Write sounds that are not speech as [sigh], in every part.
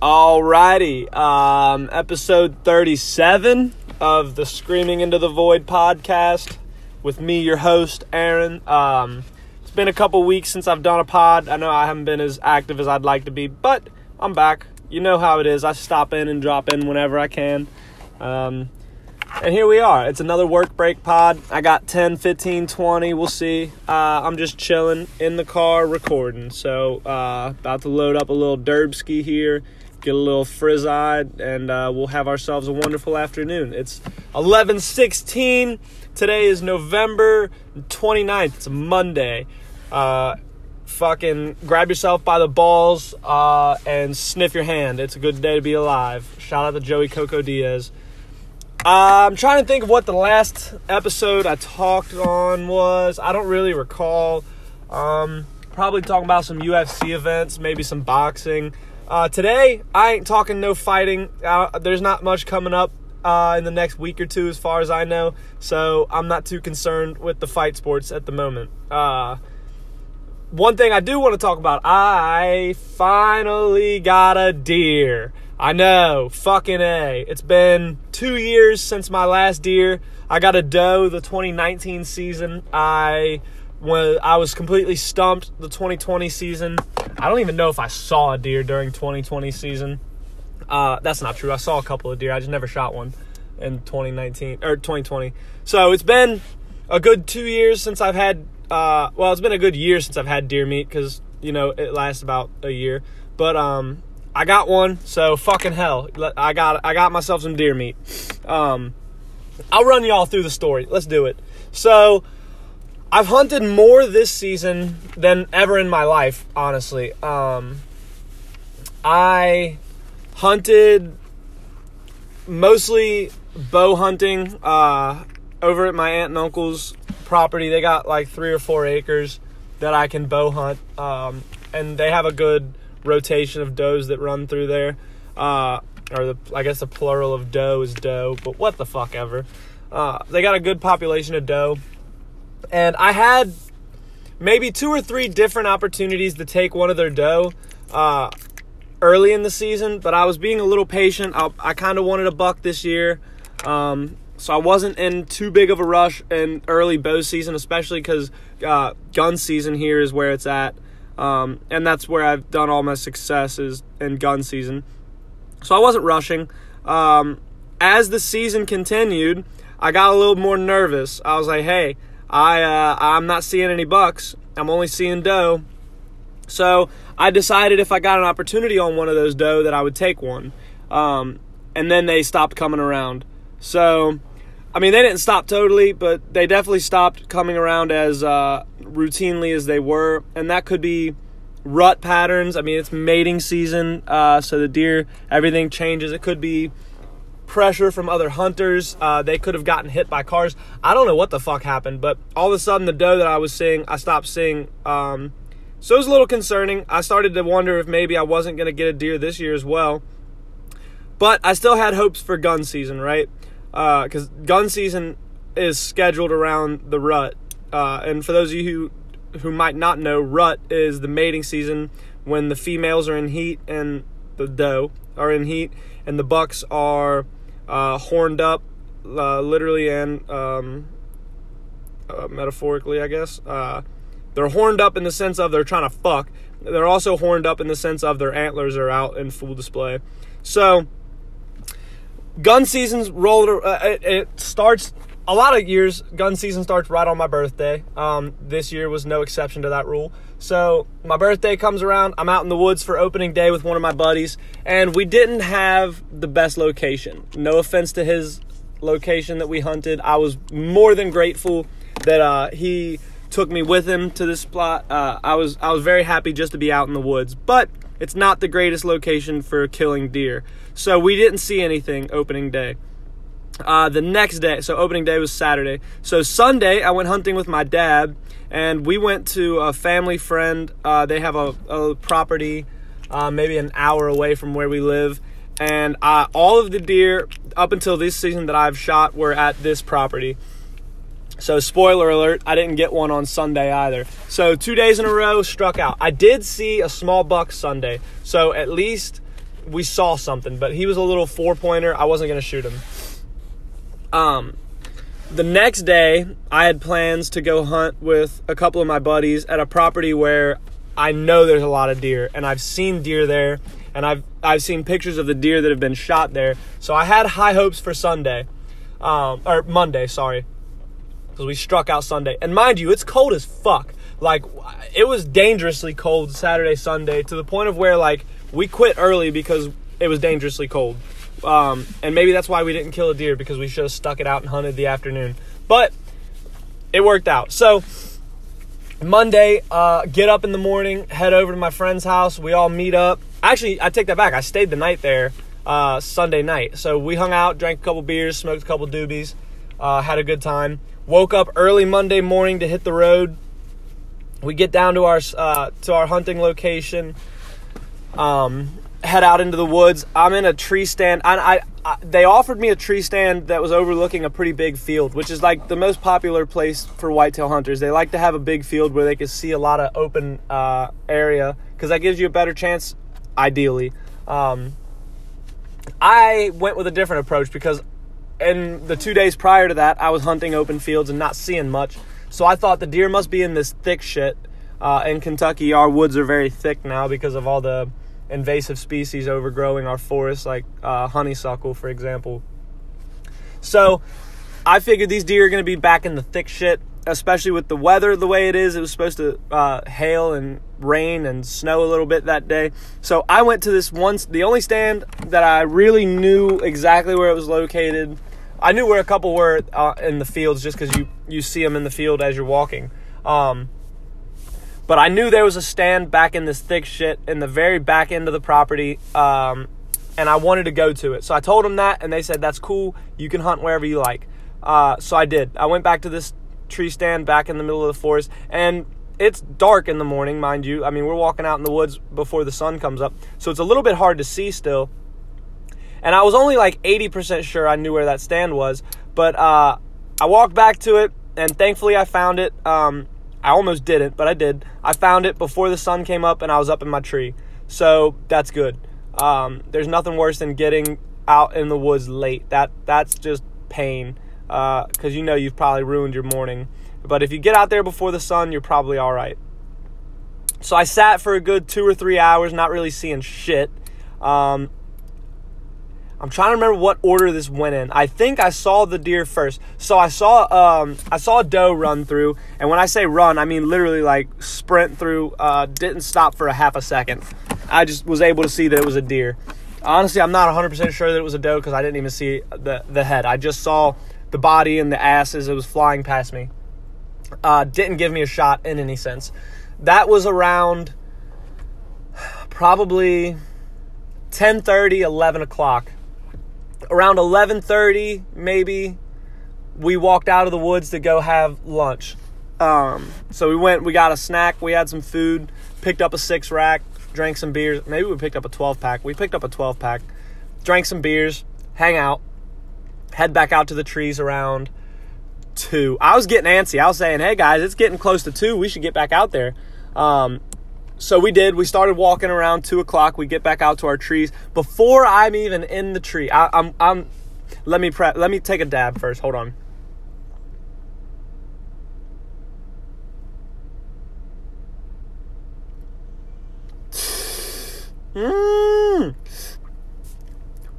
Alrighty, um, episode 37 of the Screaming Into the Void podcast with me, your host, Aaron. Um, it's been a couple weeks since I've done a pod. I know I haven't been as active as I'd like to be, but I'm back. You know how it is. I stop in and drop in whenever I can. Um, and here we are. It's another work break pod. I got 10, 15, 20. We'll see. Uh, I'm just chilling in the car recording. So, uh, about to load up a little Derbski here, get a little frizz eyed, and uh, we'll have ourselves a wonderful afternoon. It's 11 16. Today is November 29th. It's Monday. Uh, fucking grab yourself by the balls uh, and sniff your hand. It's a good day to be alive. Shout out to Joey Coco Diaz. Uh, I'm trying to think of what the last episode I talked on was. I don't really recall. Um, probably talking about some UFC events, maybe some boxing. Uh, today, I ain't talking no fighting. Uh, there's not much coming up uh, in the next week or two, as far as I know. So I'm not too concerned with the fight sports at the moment. Uh, one thing I do want to talk about I finally got a deer. I know, fucking A. It's been two years since my last deer. I got a doe the 2019 season. I when I was completely stumped the 2020 season. I don't even know if I saw a deer during 2020 season. Uh, that's not true. I saw a couple of deer. I just never shot one in 2019 or 2020. So it's been a good two years since I've had. Uh, well, it's been a good year since I've had deer meat because you know it lasts about a year. But um, I got one, so fucking hell, I got I got myself some deer meat. Um, I'll run y'all through the story. Let's do it. So, I've hunted more this season than ever in my life, honestly. Um, I hunted mostly bow hunting uh, over at my aunt and uncle's property. They got like three or four acres that I can bow hunt, um, and they have a good rotation of does that run through there. Uh, or the I guess the plural of doe is doe, but what the fuck ever. Uh, they got a good population of doe, and I had maybe two or three different opportunities to take one of their doe uh, early in the season, but I was being a little patient. I, I kind of wanted a buck this year, um, so I wasn't in too big of a rush in early bow season, especially because uh, gun season here is where it's at. Um, and that's where I've done all my successes in gun season. So I wasn't rushing. Um, as the season continued, I got a little more nervous. I was like, "Hey, I uh, I'm not seeing any bucks. I'm only seeing doe." So I decided if I got an opportunity on one of those doe that I would take one. Um, and then they stopped coming around. So I mean, they didn't stop totally, but they definitely stopped coming around as uh, routinely as they were, and that could be rut patterns. I mean, it's mating season, uh, so the deer, everything changes. It could be pressure from other hunters. Uh, they could have gotten hit by cars. I don't know what the fuck happened, but all of a sudden, the doe that I was seeing, I stopped seeing. Um, so it was a little concerning. I started to wonder if maybe I wasn't going to get a deer this year as well. But I still had hopes for gun season, right? Because uh, gun season is scheduled around the rut. Uh, and for those of you who who might not know, rut is the mating season when the females are in heat and the doe are in heat, and the bucks are uh, horned up, uh, literally and um, uh, metaphorically, I guess. Uh, they're horned up in the sense of they're trying to fuck. They're also horned up in the sense of their antlers are out in full display. So gun season's rolled. Uh, it, it, starts a lot of years. Gun season starts right on my birthday. Um, this year was no exception to that rule. So my birthday comes around. I'm out in the woods for opening day with one of my buddies, and we didn't have the best location. No offense to his location that we hunted. I was more than grateful that uh, he took me with him to this spot. Uh, I was I was very happy just to be out in the woods, but it's not the greatest location for killing deer. So we didn't see anything opening day. Uh, the next day, so opening day was Saturday. So Sunday, I went hunting with my dad, and we went to a family friend. Uh, they have a, a property uh, maybe an hour away from where we live. And uh, all of the deer up until this season that I've shot were at this property. So, spoiler alert, I didn't get one on Sunday either. So, two days in a row struck out. I did see a small buck Sunday. So, at least we saw something, but he was a little four pointer. I wasn't gonna shoot him. Um, the next day, I had plans to go hunt with a couple of my buddies at a property where I know there's a lot of deer, and I've seen deer there, and I've I've seen pictures of the deer that have been shot there. So I had high hopes for Sunday, um, or Monday, sorry, because we struck out Sunday. And mind you, it's cold as fuck. Like it was dangerously cold Saturday, Sunday, to the point of where like we quit early because it was dangerously cold. Um, and maybe that's why we didn't kill a deer because we should have stuck it out and hunted the afternoon. But it worked out. So Monday, uh, get up in the morning, head over to my friend's house. We all meet up. Actually, I take that back. I stayed the night there uh, Sunday night. So we hung out, drank a couple beers, smoked a couple doobies, uh, had a good time. Woke up early Monday morning to hit the road. We get down to our uh, to our hunting location. Um, head out into the woods. I'm in a tree stand. I, I, I, they offered me a tree stand that was overlooking a pretty big field, which is like the most popular place for whitetail hunters. They like to have a big field where they can see a lot of open uh, area because that gives you a better chance, ideally. Um, I went with a different approach because in the two days prior to that, I was hunting open fields and not seeing much. So I thought the deer must be in this thick shit. Uh, in Kentucky, our woods are very thick now because of all the invasive species overgrowing our forests, like uh, honeysuckle, for example. So I figured these deer are going to be back in the thick shit, especially with the weather the way it is. It was supposed to uh, hail and rain and snow a little bit that day. So I went to this once, the only stand that I really knew exactly where it was located. I knew where a couple were uh, in the fields just because you, you see them in the field as you're walking. Um, but I knew there was a stand back in this thick shit in the very back end of the property, um, and I wanted to go to it. So I told them that, and they said, That's cool. You can hunt wherever you like. Uh, so I did. I went back to this tree stand back in the middle of the forest, and it's dark in the morning, mind you. I mean, we're walking out in the woods before the sun comes up, so it's a little bit hard to see still. And I was only like 80% sure I knew where that stand was, but uh, I walked back to it, and thankfully I found it. Um, I almost didn't, but I did. I found it before the sun came up and I was up in my tree. So that's good. Um, there's nothing worse than getting out in the woods late. That that's just pain because uh, you know you've probably ruined your morning. But if you get out there before the sun, you're probably all right. So I sat for a good two or three hours, not really seeing shit. Um, I'm trying to remember what order this went in. I think I saw the deer first. So I saw um, I saw a doe run through, and when I say run, I mean literally like sprint through. Uh, didn't stop for a half a second. I just was able to see that it was a deer. Honestly, I'm not 100% sure that it was a doe because I didn't even see the the head. I just saw the body and the ass as it was flying past me. Uh, didn't give me a shot in any sense. That was around probably 10:30, 11 o'clock around 11:30 maybe we walked out of the woods to go have lunch. Um, so we went, we got a snack, we had some food, picked up a six rack, drank some beers. Maybe we picked up a 12 pack. We picked up a 12 pack, drank some beers, hang out, head back out to the trees around two. I was getting antsy. I was saying, hey guys, it's getting close to two. We should get back out there. Um, so we did. We started walking around two o'clock. We get back out to our trees before I'm even in the tree. I, am I'm, I'm. Let me prep. Let me take a dab first. Hold on. Mmm.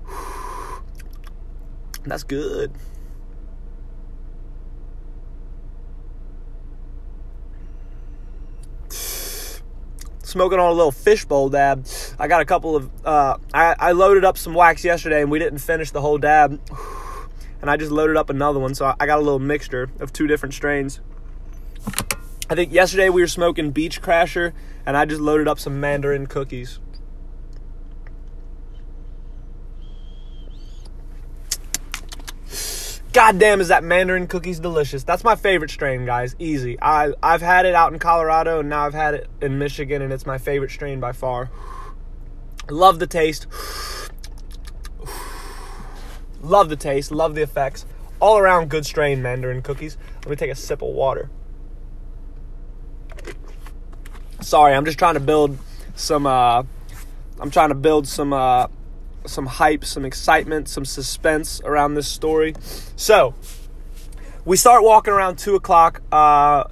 [sighs] That's good. Smoking on a little fishbowl dab. I got a couple of, uh, I, I loaded up some wax yesterday and we didn't finish the whole dab. [sighs] And I just loaded up another one, so I got a little mixture of two different strains. I think yesterday we were smoking Beach Crasher, and I just loaded up some Mandarin cookies. God damn, is that Mandarin cookies delicious? That's my favorite strain, guys. Easy. I I've had it out in Colorado and now I've had it in Michigan and it's my favorite strain by far. Love the taste. love the taste, love the effects. All around good strain Mandarin cookies. Let me take a sip of water. Sorry, I'm just trying to build some uh I'm trying to build some uh some hype, some excitement, some suspense around this story. So we start walking around two o'clock, uh,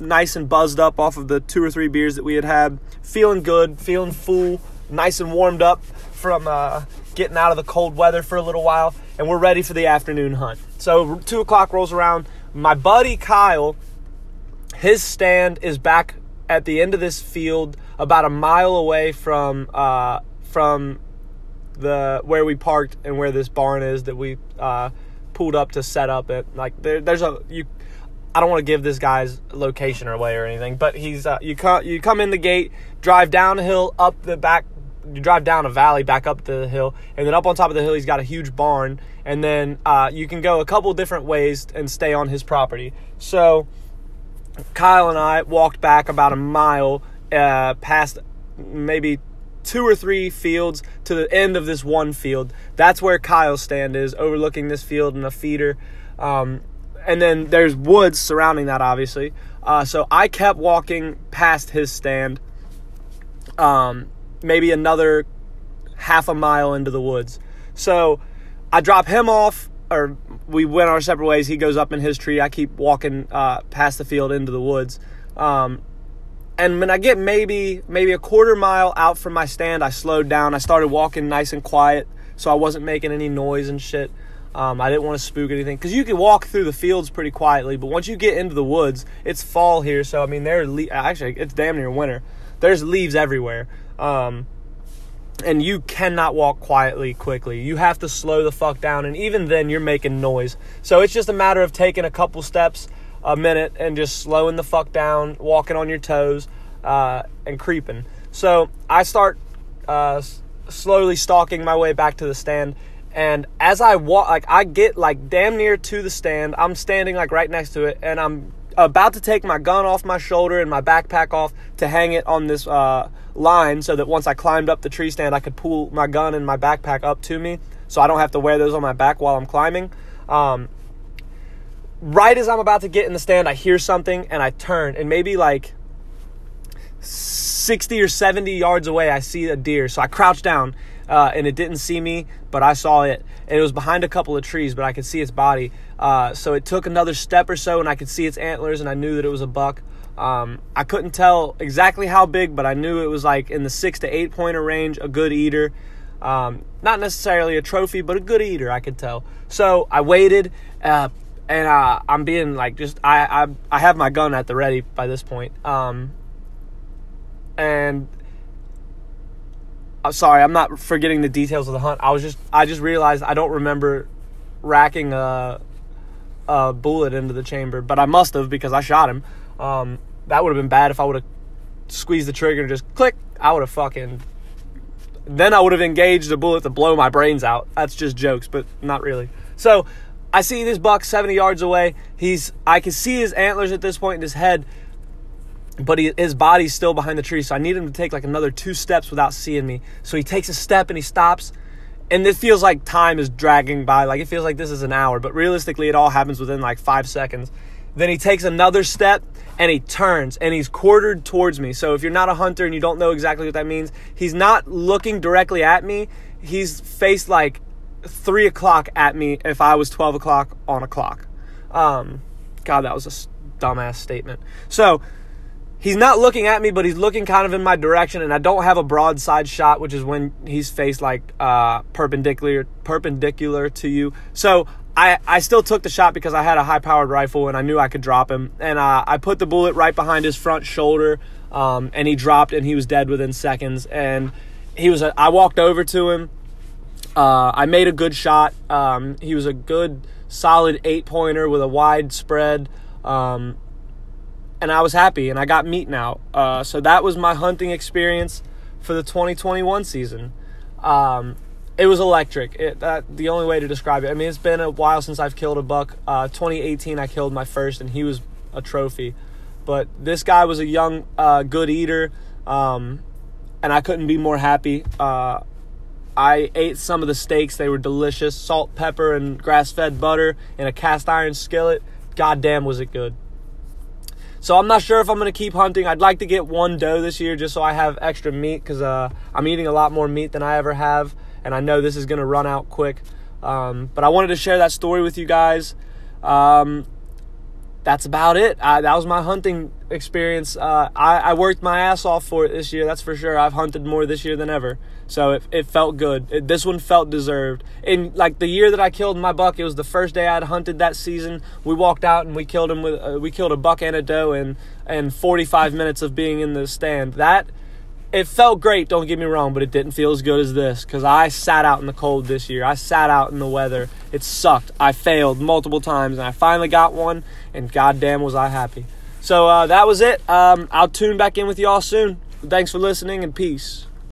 nice and buzzed up off of the two or three beers that we had had, feeling good, feeling full, nice and warmed up from uh, getting out of the cold weather for a little while, and we're ready for the afternoon hunt. So two o'clock rolls around. My buddy Kyle, his stand is back at the end of this field, about a mile away from uh, from the where we parked and where this barn is that we uh, pulled up to set up it. Like there, there's a you. I don't want to give this guy's location away or anything, but he's uh, you come you come in the gate, drive down a hill, up the back, you drive down a valley, back up the hill, and then up on top of the hill, he's got a huge barn, and then uh, you can go a couple different ways and stay on his property. So Kyle and I walked back about a mile uh, past maybe two or three fields to the end of this one field. That's where Kyle's stand is, overlooking this field and a feeder. Um, and then there's woods surrounding that, obviously. Uh, so I kept walking past his stand, um, maybe another half a mile into the woods. So I drop him off, or we went our separate ways. He goes up in his tree. I keep walking uh, past the field into the woods. Um, and when I get maybe maybe a quarter mile out from my stand, I slowed down. I started walking nice and quiet, so I wasn't making any noise and shit. Um, I didn't want to spook anything because you can walk through the fields pretty quietly, but once you get into the woods, it's fall here, so I mean there. Le- actually, it's damn near winter. There's leaves everywhere, um, and you cannot walk quietly quickly. You have to slow the fuck down, and even then, you're making noise. So it's just a matter of taking a couple steps a minute and just slowing the fuck down, walking on your toes, uh, and creeping. So I start uh, slowly stalking my way back to the stand. And as I walk, like I get like damn near to the stand, I'm standing like right next to it, and I'm about to take my gun off my shoulder and my backpack off to hang it on this uh, line so that once I climbed up the tree stand, I could pull my gun and my backpack up to me so I don't have to wear those on my back while I'm climbing. Um, right as I'm about to get in the stand, I hear something and I turn, and maybe like 60 or 70 yards away, I see a deer. So I crouch down, uh, and it didn't see me, but I saw it. And it was behind a couple of trees, but I could see its body. Uh, so it took another step or so, and I could see its antlers, and I knew that it was a buck. Um, I couldn't tell exactly how big, but I knew it was like in the six to eight pointer range, a good eater. Um, not necessarily a trophy, but a good eater, I could tell. So I waited, uh, and uh, I'm being like just I, I I have my gun at the ready by this point. Um, and I'm sorry, I'm not forgetting the details of the hunt. I was just I just realized I don't remember racking a a bullet into the chamber, but I must have because I shot him. Um, that would have been bad if I would have squeezed the trigger and just click. I would have fucking. Then I would have engaged a bullet to blow my brains out. That's just jokes, but not really. So I see this buck 70 yards away. He's I can see his antlers at this point in his head, but he, his body's still behind the tree. So I need him to take like another two steps without seeing me. So he takes a step and he stops. And it feels like time is dragging by. Like it feels like this is an hour, but realistically, it all happens within like five seconds. Then he takes another step and he turns and he's quartered towards me. So if you're not a hunter and you don't know exactly what that means, he's not looking directly at me. He's faced like three o'clock at me if I was 12 o'clock on a clock. Um, God, that was a dumbass statement. So he's not looking at me, but he's looking kind of in my direction, and I don't have a broadside shot, which is when he's faced like uh, perpendicular perpendicular to you. So I, I still took the shot because I had a high powered rifle and I knew I could drop him. And uh, I put the bullet right behind his front shoulder, um, and he dropped, and he was dead within seconds. And he was, a, I walked over to him. Uh, I made a good shot. Um, he was a good, solid eight pointer with a wide spread. Um, and I was happy, and I got meat now. Uh, so that was my hunting experience for the 2021 season. Um, it was electric. It, that, the only way to describe it. I mean, it's been a while since I've killed a buck. Uh, 2018, I killed my first, and he was a trophy. But this guy was a young, uh, good eater, um, and I couldn't be more happy. Uh, I ate some of the steaks. They were delicious. Salt, pepper, and grass fed butter in a cast iron skillet. God damn, was it good. So I'm not sure if I'm going to keep hunting. I'd like to get one doe this year just so I have extra meat because uh, I'm eating a lot more meat than I ever have. and I know this is going to run out quick. Um, but I wanted to share that story with you guys. Um, that's about it. I, that was my hunting experience. Uh, I, I, worked my ass off for it this year. That's for sure. I've hunted more this year than ever, so it, it felt good. It, this one felt deserved. In like the year that I killed my buck, it was the first day I'd hunted that season. We walked out and we killed him with uh, we killed a buck and a doe in and 45 minutes of being in the stand. That it felt great, don't get me wrong, but it didn't feel as good as this because I sat out in the cold this year. I sat out in the weather. It sucked. I failed multiple times, and I finally got one, and goddamn was I happy. So uh, that was it. Um, I'll tune back in with y'all soon. Thanks for listening, and peace.